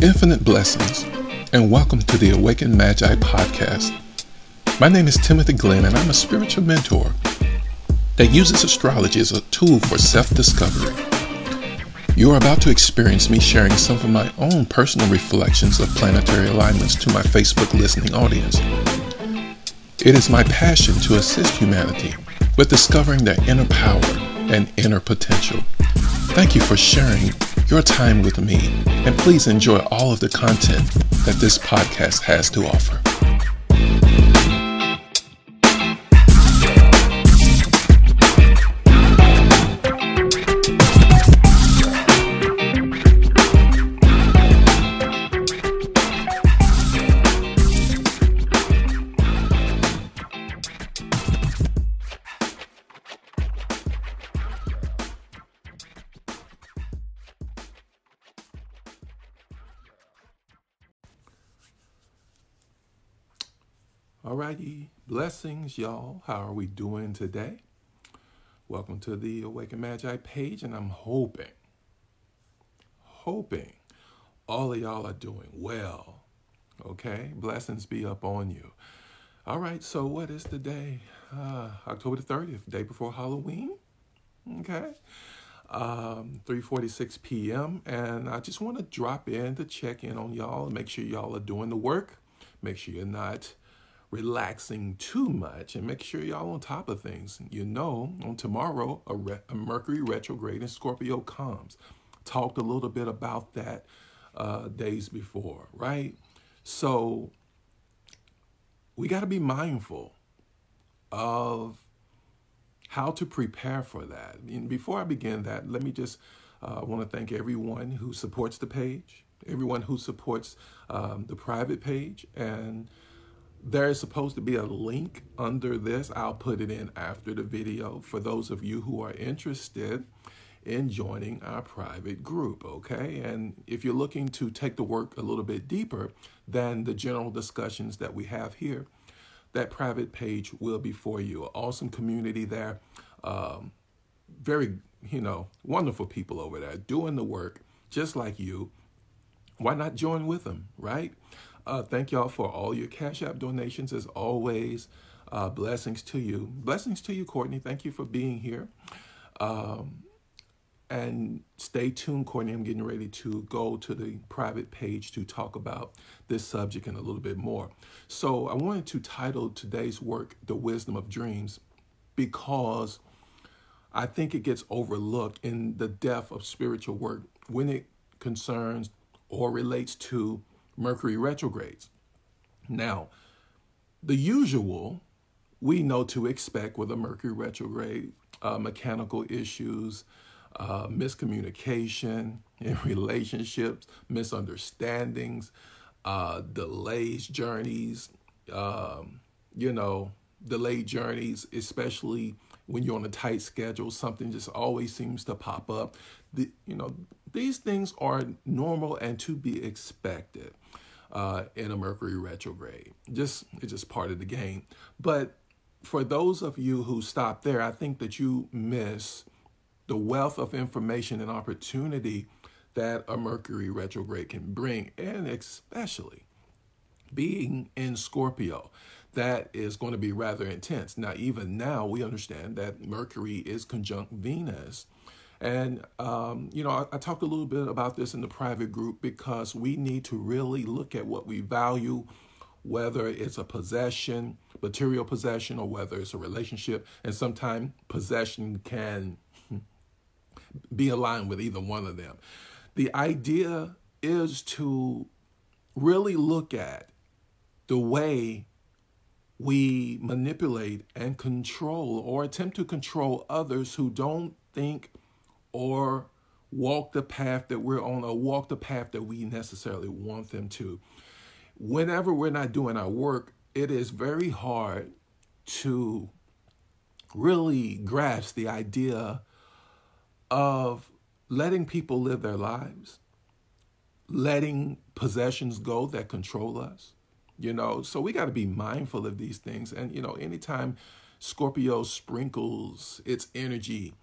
Infinite blessings, and welcome to the Awakened Magi podcast. My name is Timothy Glenn, and I'm a spiritual mentor that uses astrology as a tool for self discovery. You are about to experience me sharing some of my own personal reflections of planetary alignments to my Facebook listening audience. It is my passion to assist humanity with discovering their inner power and inner potential. Thank you for sharing your time with me, and please enjoy all of the content that this podcast has to offer. Blessings, y'all. How are we doing today? Welcome to the Awaken Magi page, and I'm hoping, hoping all of y'all are doing well. Okay, blessings be up on you. All right, so what is the day? Uh, October the 30th, day before Halloween. Okay, um, 3:46 p.m. And I just want to drop in to check in on y'all and make sure y'all are doing the work. Make sure you're not relaxing too much and make sure y'all on top of things. You know, on tomorrow, a, re- a Mercury retrograde in Scorpio comes. Talked a little bit about that uh, days before, right? So we got to be mindful of how to prepare for that. And before I begin that, let me just uh, want to thank everyone who supports the page, everyone who supports um, the private page, and there is supposed to be a link under this. I'll put it in after the video for those of you who are interested in joining our private group, okay? And if you're looking to take the work a little bit deeper than the general discussions that we have here, that private page will be for you. Awesome community there. Um, very, you know, wonderful people over there doing the work just like you. Why not join with them, right? Uh, thank y'all for all your Cash App donations as always. Uh, blessings to you. Blessings to you, Courtney. Thank you for being here. Um, and stay tuned, Courtney. I'm getting ready to go to the private page to talk about this subject and a little bit more. So, I wanted to title today's work, The Wisdom of Dreams, because I think it gets overlooked in the depth of spiritual work when it concerns or relates to Mercury retrogrades. Now, the usual we know to expect with a Mercury retrograde uh, mechanical issues, uh, miscommunication in relationships, misunderstandings, uh, delays, journeys, um, you know, delayed journeys, especially when you're on a tight schedule, something just always seems to pop up. The, you know, these things are normal and to be expected uh, in a Mercury retrograde. Just it's just part of the game. But for those of you who stop there, I think that you miss the wealth of information and opportunity that a Mercury retrograde can bring, and especially being in Scorpio. That is going to be rather intense. Now, even now, we understand that Mercury is conjunct Venus and, um, you know, I, I talked a little bit about this in the private group because we need to really look at what we value, whether it's a possession, material possession, or whether it's a relationship. And sometimes possession can be aligned with either one of them. The idea is to really look at the way we manipulate and control or attempt to control others who don't think or walk the path that we're on or walk the path that we necessarily want them to. Whenever we're not doing our work, it is very hard to really grasp the idea of letting people live their lives, letting possessions go that control us. You know, so we got to be mindful of these things. And, you know, anytime Scorpio sprinkles its energy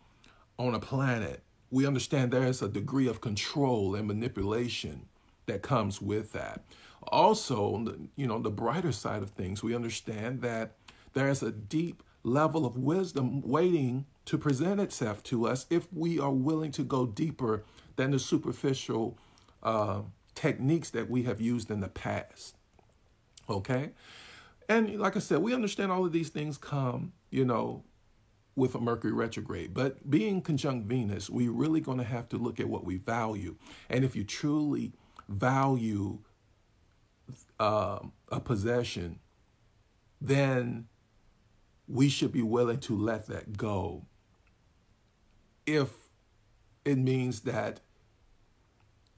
on a planet, we understand there is a degree of control and manipulation that comes with that. Also, you know, the brighter side of things, we understand that there's a deep level of wisdom waiting to present itself to us if we are willing to go deeper than the superficial uh, techniques that we have used in the past. Okay? And like I said, we understand all of these things come, you know, with a Mercury retrograde. But being conjunct Venus, we're really going to have to look at what we value. And if you truly value uh, a possession, then we should be willing to let that go if it means that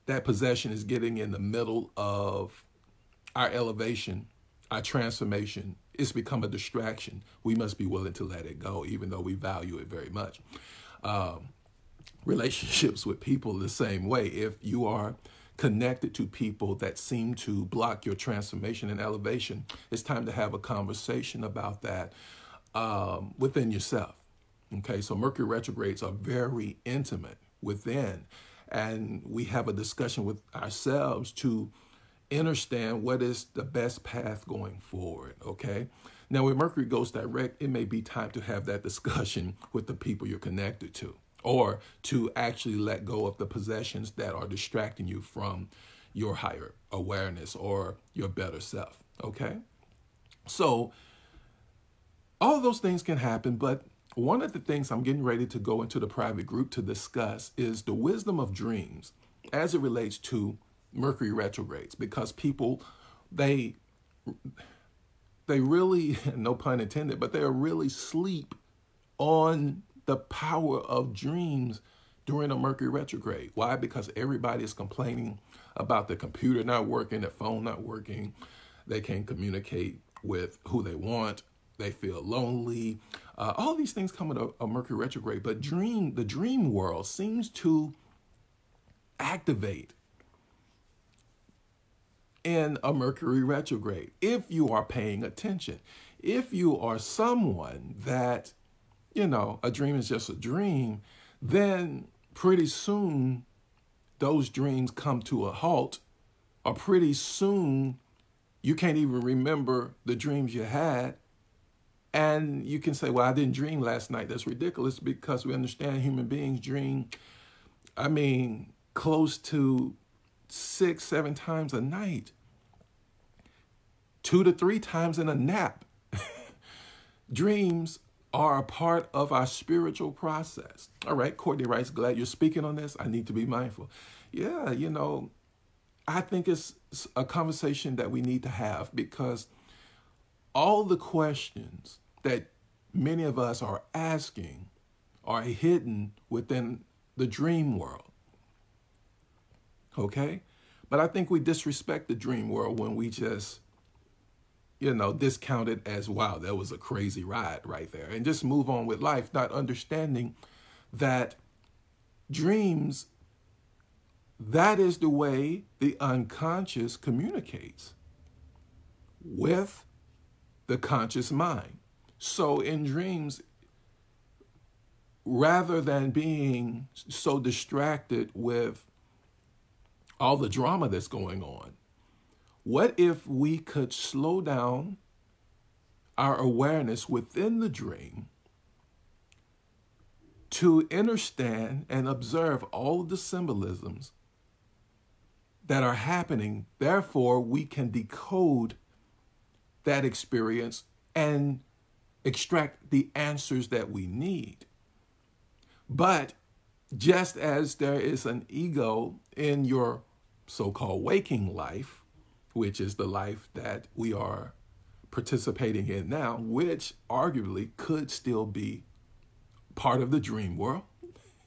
that possession is getting in the middle of our elevation, our transformation. It's become a distraction. We must be willing to let it go, even though we value it very much. Um, relationships with people the same way. If you are connected to people that seem to block your transformation and elevation, it's time to have a conversation about that um, within yourself. Okay, so Mercury retrogrades are very intimate within, and we have a discussion with ourselves to understand what is the best path going forward. Okay, now when Mercury goes direct, it may be time to have that discussion with the people you're connected to, or to actually let go of the possessions that are distracting you from your higher awareness or your better self. Okay, so all those things can happen, but one of the things I'm getting ready to go into the private group to discuss is the wisdom of dreams as it relates to Mercury retrogrades because people they they really no pun intended but they are really sleep on the power of dreams during a Mercury retrograde. Why? Because everybody is complaining about the computer not working, the phone not working. They can't communicate with who they want they feel lonely. Uh, all these things come with a, a Mercury retrograde, but dream the dream world seems to activate in a Mercury retrograde if you are paying attention. If you are someone that, you know, a dream is just a dream, then pretty soon those dreams come to a halt, or pretty soon you can't even remember the dreams you had and you can say, well, I didn't dream last night. That's ridiculous because we understand human beings dream, I mean, close to six, seven times a night, two to three times in a nap. Dreams are a part of our spiritual process. All right, Courtney writes, glad you're speaking on this. I need to be mindful. Yeah, you know, I think it's a conversation that we need to have because all the questions that many of us are asking are hidden within the dream world. Okay? But I think we disrespect the dream world when we just, you know, discount it as, wow, that was a crazy ride right there, and just move on with life, not understanding that dreams, that is the way the unconscious communicates with the conscious mind. So in dreams, rather than being so distracted with all the drama that's going on, what if we could slow down our awareness within the dream to understand and observe all of the symbolisms that are happening? Therefore, we can decode that experience and extract the answers that we need. But just as there is an ego in your so called waking life, which is the life that we are participating in now, which arguably could still be part of the dream world.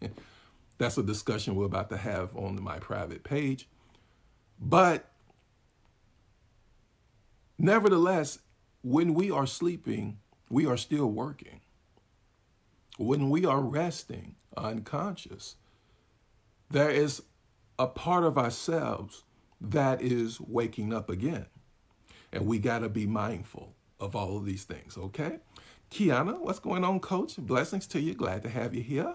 That's a discussion we're about to have on my private page. But nevertheless, when we are sleeping, we are still working. When we are resting unconscious, there is a part of ourselves that is waking up again. And we got to be mindful of all of these things, okay? Kiana, what's going on, coach? Blessings to you. Glad to have you here.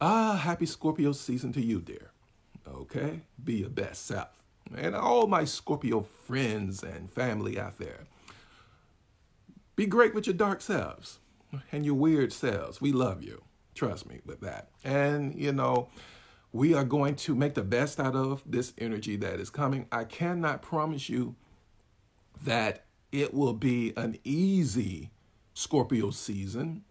Ah, happy Scorpio season to you, dear. Okay? Be your best self. And all my Scorpio friends and family out there, be great with your dark selves and your weird selves. We love you. Trust me with that. And, you know, we are going to make the best out of this energy that is coming. I cannot promise you that it will be an easy Scorpio season.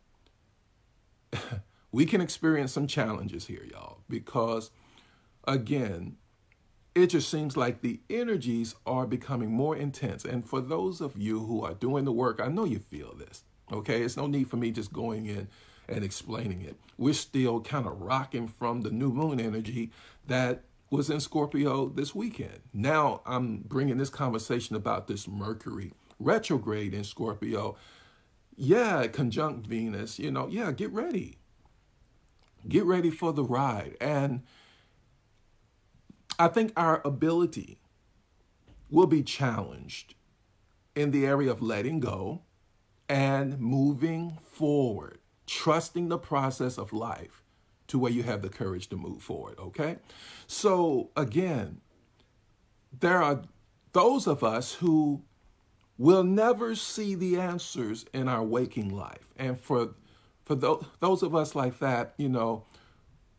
we can experience some challenges here, y'all, because again, it just seems like the energies are becoming more intense. And for those of you who are doing the work, I know you feel this. Okay, it's no need for me just going in and explaining it. We're still kind of rocking from the new moon energy that was in Scorpio this weekend. Now I'm bringing this conversation about this Mercury retrograde in Scorpio. Yeah, conjunct Venus, you know, yeah, get ready. Get ready for the ride. And I think our ability will be challenged in the area of letting go and moving forward, trusting the process of life to where you have the courage to move forward, okay? So, again, there are those of us who will never see the answers in our waking life. And for for those of us like that, you know,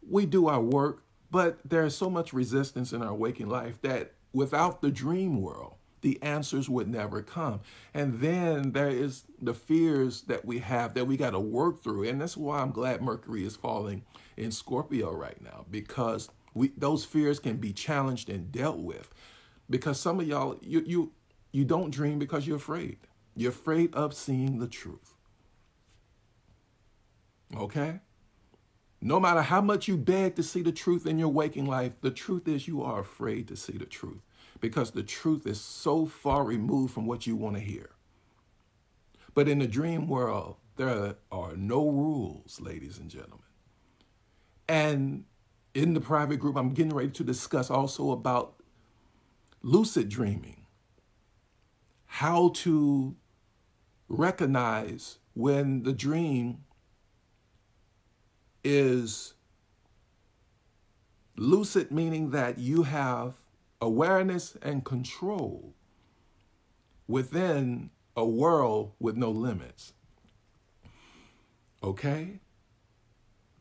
we do our work, but there's so much resistance in our waking life that without the dream world, the answers would never come. And then there is the fears that we have that we got to work through. And that's why I'm glad Mercury is falling in Scorpio right now because we those fears can be challenged and dealt with. Because some of y'all you you you don't dream because you're afraid. You're afraid of seeing the truth. Okay? No matter how much you beg to see the truth in your waking life, the truth is you are afraid to see the truth because the truth is so far removed from what you want to hear. But in the dream world, there are no rules, ladies and gentlemen. And in the private group, I'm getting ready to discuss also about lucid dreaming, how to recognize when the dream is lucid, meaning that you have awareness and control within a world with no limits. Okay?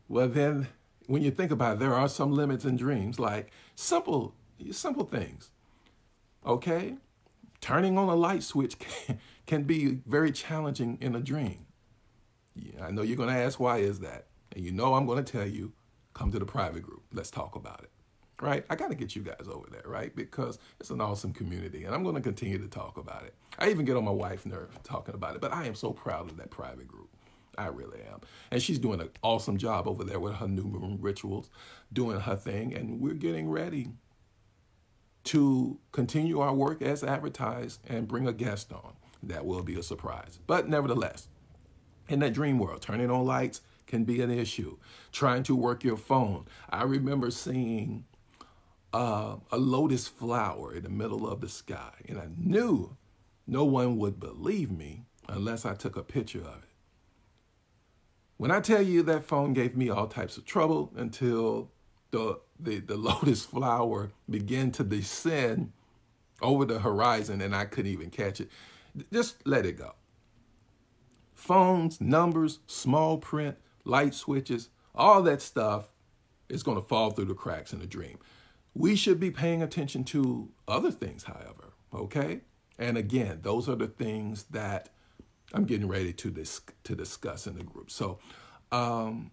Well, then, when you think about it, there are some limits in dreams, like simple, simple things. Okay? Turning on a light switch can, can be very challenging in a dream. Yeah, I know you're going to ask, why is that? And you know I'm going to tell you, come to the private group. Let's talk about it right? I got to get you guys over there, right? Because it's an awesome community and I'm going to continue to talk about it. I even get on my wife's nerve talking about it, but I am so proud of that private group. I really am. And she's doing an awesome job over there with her new moon rituals, doing her thing, and we're getting ready to continue our work as advertised and bring a guest on. That will be a surprise. But nevertheless, in that dream world, turning on lights can be an issue. Trying to work your phone. I remember seeing uh, a lotus flower in the middle of the sky. And I knew no one would believe me unless I took a picture of it. When I tell you that phone gave me all types of trouble until the, the, the lotus flower began to descend over the horizon and I couldn't even catch it. Just let it go. Phones, numbers, small print, light switches, all that stuff is going to fall through the cracks in a dream. We should be paying attention to other things, however, okay? And again, those are the things that I'm getting ready to dis- to discuss in the group. So, um,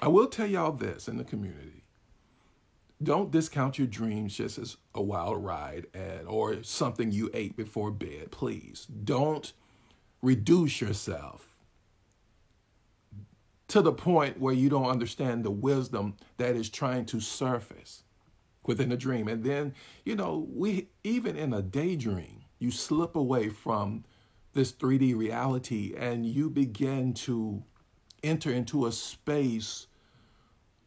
I will tell y'all this in the community: don't discount your dreams just as a wild ride and or something you ate before bed. Please don't reduce yourself to the point where you don't understand the wisdom that is trying to surface within a dream. And then, you know, we even in a daydream, you slip away from this 3D reality and you begin to enter into a space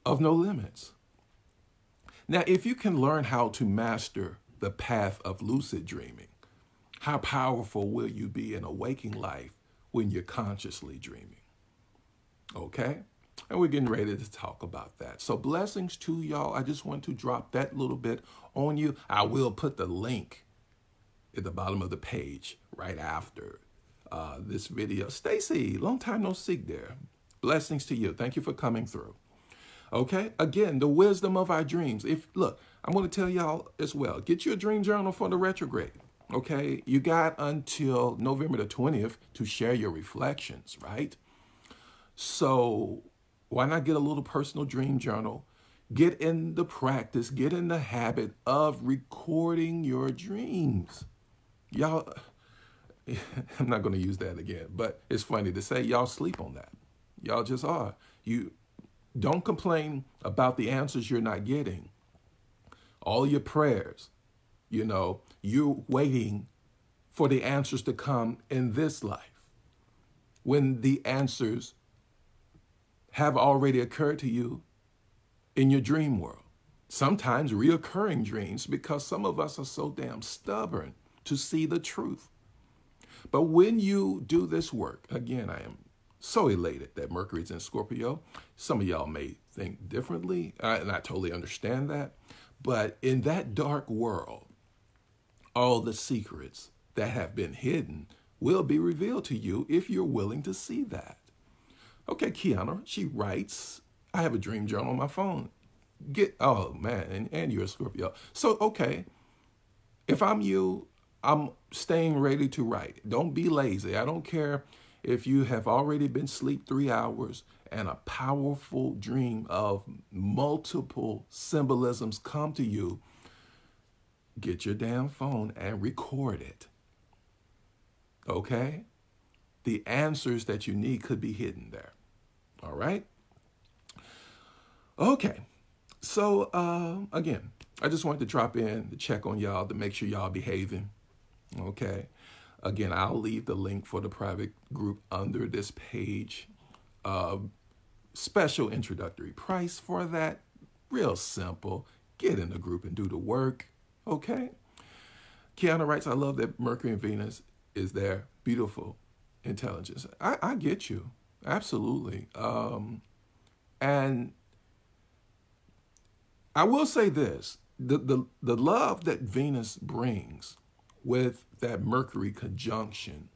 of no limits. Now, if you can learn how to master the path of lucid dreaming, how powerful will you be in a waking life when you're consciously dreaming? Okay? And we're getting ready to talk about that. So, blessings to y'all. I just want to drop that little bit on you. I will put the link at the bottom of the page right after uh, this video. Stacy, long time no see there. Blessings to you. Thank you for coming through. Okay, again, the wisdom of our dreams. If look, I'm going to tell y'all as well. Get your dream journal for the retrograde. Okay, you got until November the 20th to share your reflections, right? So why not get a little personal dream journal? Get in the practice, get in the habit of recording your dreams. Y'all, I'm not going to use that again, but it's funny to say y'all sleep on that. Y'all just are. You don't complain about the answers you're not getting. All your prayers, you know, you're waiting for the answers to come in this life. When the answers have already occurred to you in your dream world. Sometimes reoccurring dreams because some of us are so damn stubborn to see the truth. But when you do this work, again, I am so elated that Mercury's in Scorpio. Some of y'all may think differently, and I totally understand that. But in that dark world, all the secrets that have been hidden will be revealed to you if you're willing to see that. Okay, Kiana, she writes, I have a dream journal on my phone. Get, oh man, and, and you're a Scorpio. So, okay, if I'm you, I'm staying ready to write. Don't be lazy. I don't care if you have already been asleep three hours and a powerful dream of multiple symbolisms come to you. Get your damn phone and record it. Okay? The answers that you need could be hidden there. All right. Okay. So uh, again, I just wanted to drop in to check on y'all to make sure y'all behaving. Okay. Again, I'll leave the link for the private group under this page. Uh, special introductory price for that. Real simple. Get in the group and do the work. Okay. Kiana writes, I love that Mercury and Venus is there. Beautiful intelligence. I, I get you. Absolutely. Um, and I will say this the, the, the love that Venus brings with that Mercury conjunction,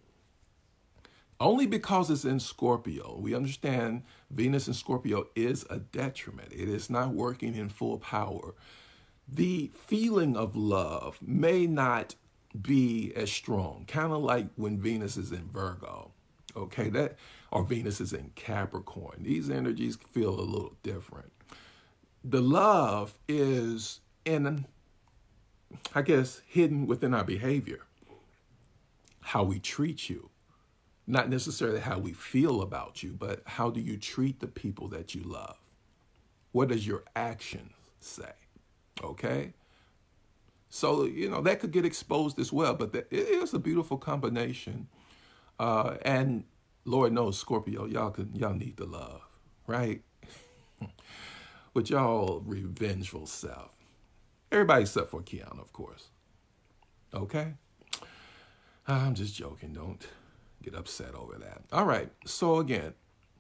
only because it's in Scorpio, we understand Venus in Scorpio is a detriment. It is not working in full power. The feeling of love may not be as strong, kind of like when Venus is in Virgo. Okay, that or Venus is in Capricorn. These energies feel a little different. The love is in, I guess, hidden within our behavior, how we treat you. Not necessarily how we feel about you, but how do you treat the people that you love? What does your actions say? Okay? So, you know, that could get exposed as well, but it is a beautiful combination. Uh, and Lord knows, Scorpio, y'all can y'all need the love, right? With y'all revengeful self. Everybody except for Kiana, of course. Okay? I'm just joking. Don't get upset over that. All right. So again,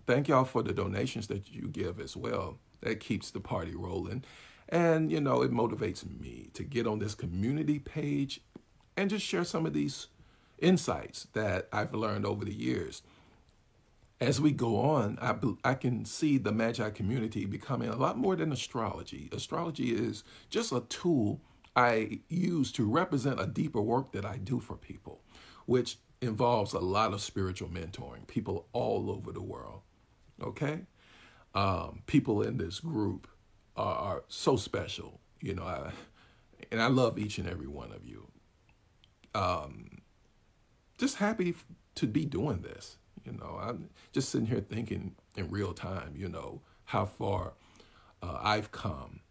thank y'all for the donations that you give as well. That keeps the party rolling. And, you know, it motivates me to get on this community page and just share some of these insights that I've learned over the years as we go on, I, I can see the Magi community becoming a lot more than astrology. Astrology is just a tool I use to represent a deeper work that I do for people, which involves a lot of spiritual mentoring, people all over the world. Okay? Um, people in this group are, are so special, you know, I, and I love each and every one of you. Um, just happy to be doing this you know, I'm just sitting here thinking in real time, you know, how far uh, I've come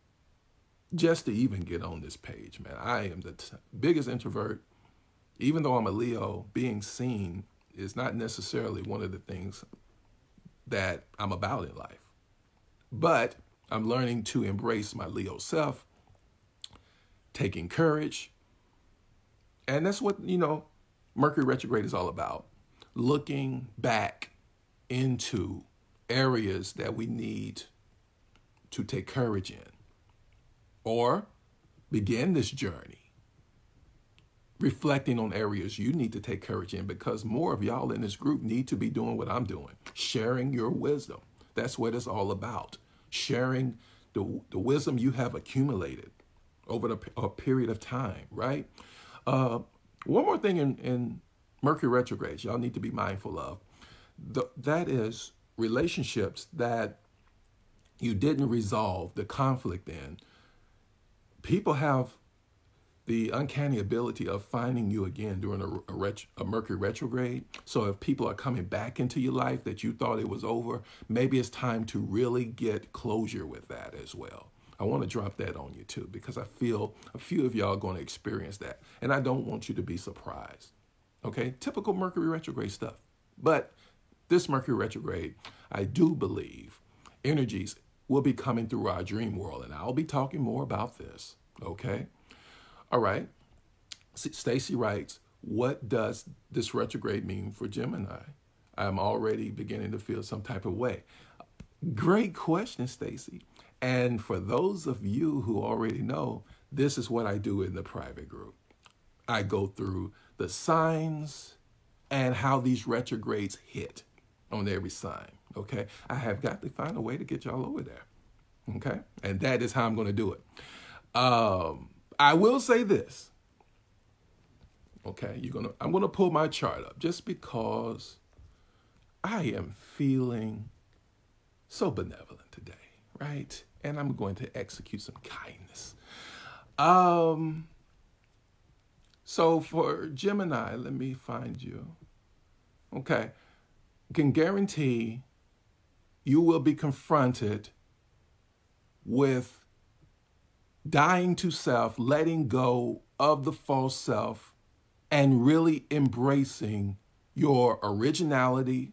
just to even get on this page, man. I am the t- biggest introvert. Even though I'm a Leo, being seen is not necessarily one of the things that I'm about in life. But I'm learning to embrace my Leo self, taking courage. And that's what, you know, Mercury retrograde is all about looking back into areas that we need to take courage in or begin this journey reflecting on areas you need to take courage in because more of y'all in this group need to be doing what I'm doing, sharing your wisdom. That's what it's all about. Sharing the, the wisdom you have accumulated over the, a period of time, right? Uh, one more thing in, in Mercury retrograde, y'all need to be mindful of. The, that is relationships that you didn't resolve the conflict in. People have the uncanny ability of finding you again during a, a, ret- a, Mercury retrograde. So if people are coming back into your life that you thought it was over, maybe it's time to really get closure with that as well. I want to drop that on you too because I feel a few of y'all are going to experience that, and I don't want you to be surprised. Okay, typical Mercury retrograde stuff. But this Mercury retrograde, I do believe energies will be coming through our dream world, and I'll be talking more about this. Okay. All right. Stacy writes, what does this retrograde mean for Gemini? I'm already beginning to feel some type of way. Great question, Stacy. And for those of you who already know, this is what I do in the private group. I go through the signs and how these retrogrades hit on every sign. Okay. I have got to find a way to get y'all over there. Okay. And that is how I'm going to do it. Um, I will say this. Okay, you're gonna I'm gonna pull my chart up just because I am feeling so benevolent today, right? And I'm going to execute some kindness. Um so for Gemini, let me find you. Okay. Can guarantee you will be confronted with dying to self, letting go of the false self, and really embracing your originality,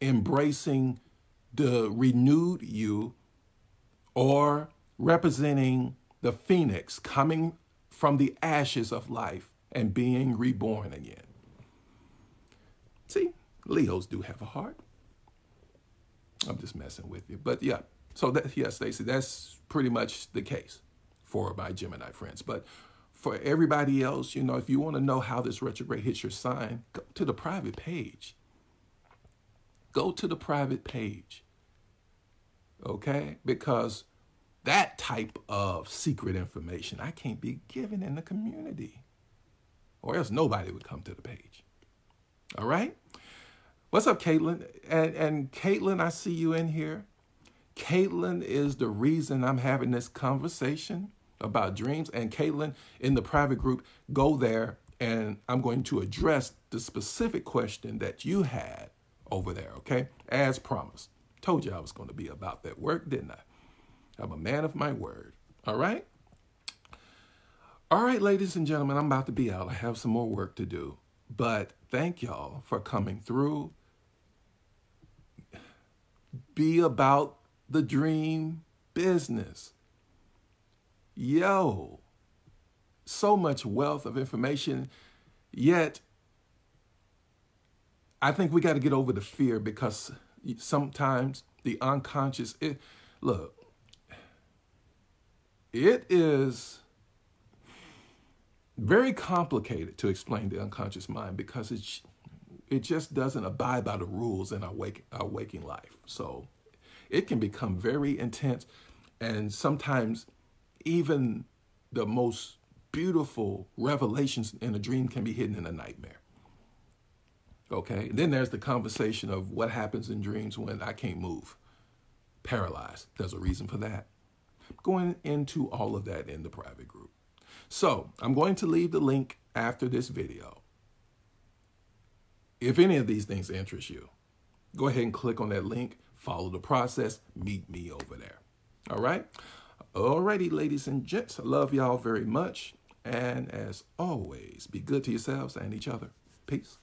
embracing the renewed you, or representing the phoenix coming from the ashes of life and being reborn again. See, Leos do have a heart. I'm just messing with you. But yeah, so that, yeah, Stacy, that's pretty much the case for my Gemini friends. But for everybody else, you know, if you want to know how this retrograde hits your sign, go to the private page. Go to the private page. Okay? Because that type of secret information I can't be given in the community. Or else nobody would come to the page. All right? What's up, Caitlin? And and Caitlin, I see you in here. Caitlin is the reason I'm having this conversation about dreams. And Caitlin, in the private group, go there and I'm going to address the specific question that you had over there, okay? As promised. Told you I was going to be about that work, didn't I? I'm a man of my word. All right? All right, ladies and gentlemen, I'm about to be out. I have some more work to do. But thank y'all for coming through. Be about the dream business yo, so much wealth of information, yet I think we got to get over the fear because sometimes the unconscious, it, look, it is very complicated to explain the unconscious mind because it, it just doesn't abide by the rules in our, wake, our waking life. So it can become very intense and sometimes even the most beautiful revelations in a dream can be hidden in a nightmare. Okay. And then there's the conversation of what happens in dreams when I can't move, paralyzed. There's a reason for that. Going into all of that in the private group. So I'm going to leave the link after this video. If any of these things interest you, go ahead and click on that link, follow the process, meet me over there. All right. Alrighty, ladies and gents, I love y'all very much. And as always, be good to yourselves and each other. Peace.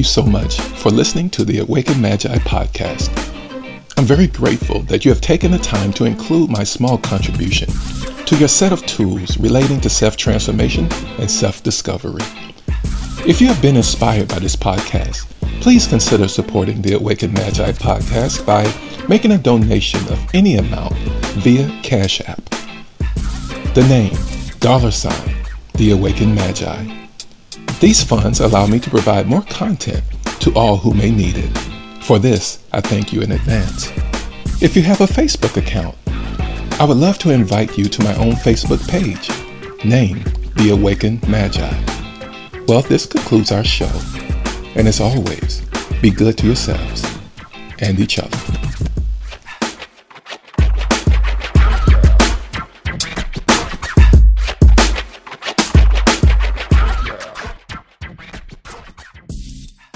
You so much for listening to the Awaken Magi podcast. I'm very grateful that you have taken the time to include my small contribution to your set of tools relating to self transformation and self discovery. If you have been inspired by this podcast, please consider supporting the Awakened Magi podcast by making a donation of any amount via Cash App. The name, dollar sign, The Awakened Magi. These funds allow me to provide more content to all who may need it. For this, I thank you in advance. If you have a Facebook account, I would love to invite you to my own Facebook page, named The Awakened Magi. Well, this concludes our show. And as always, be good to yourselves and each other.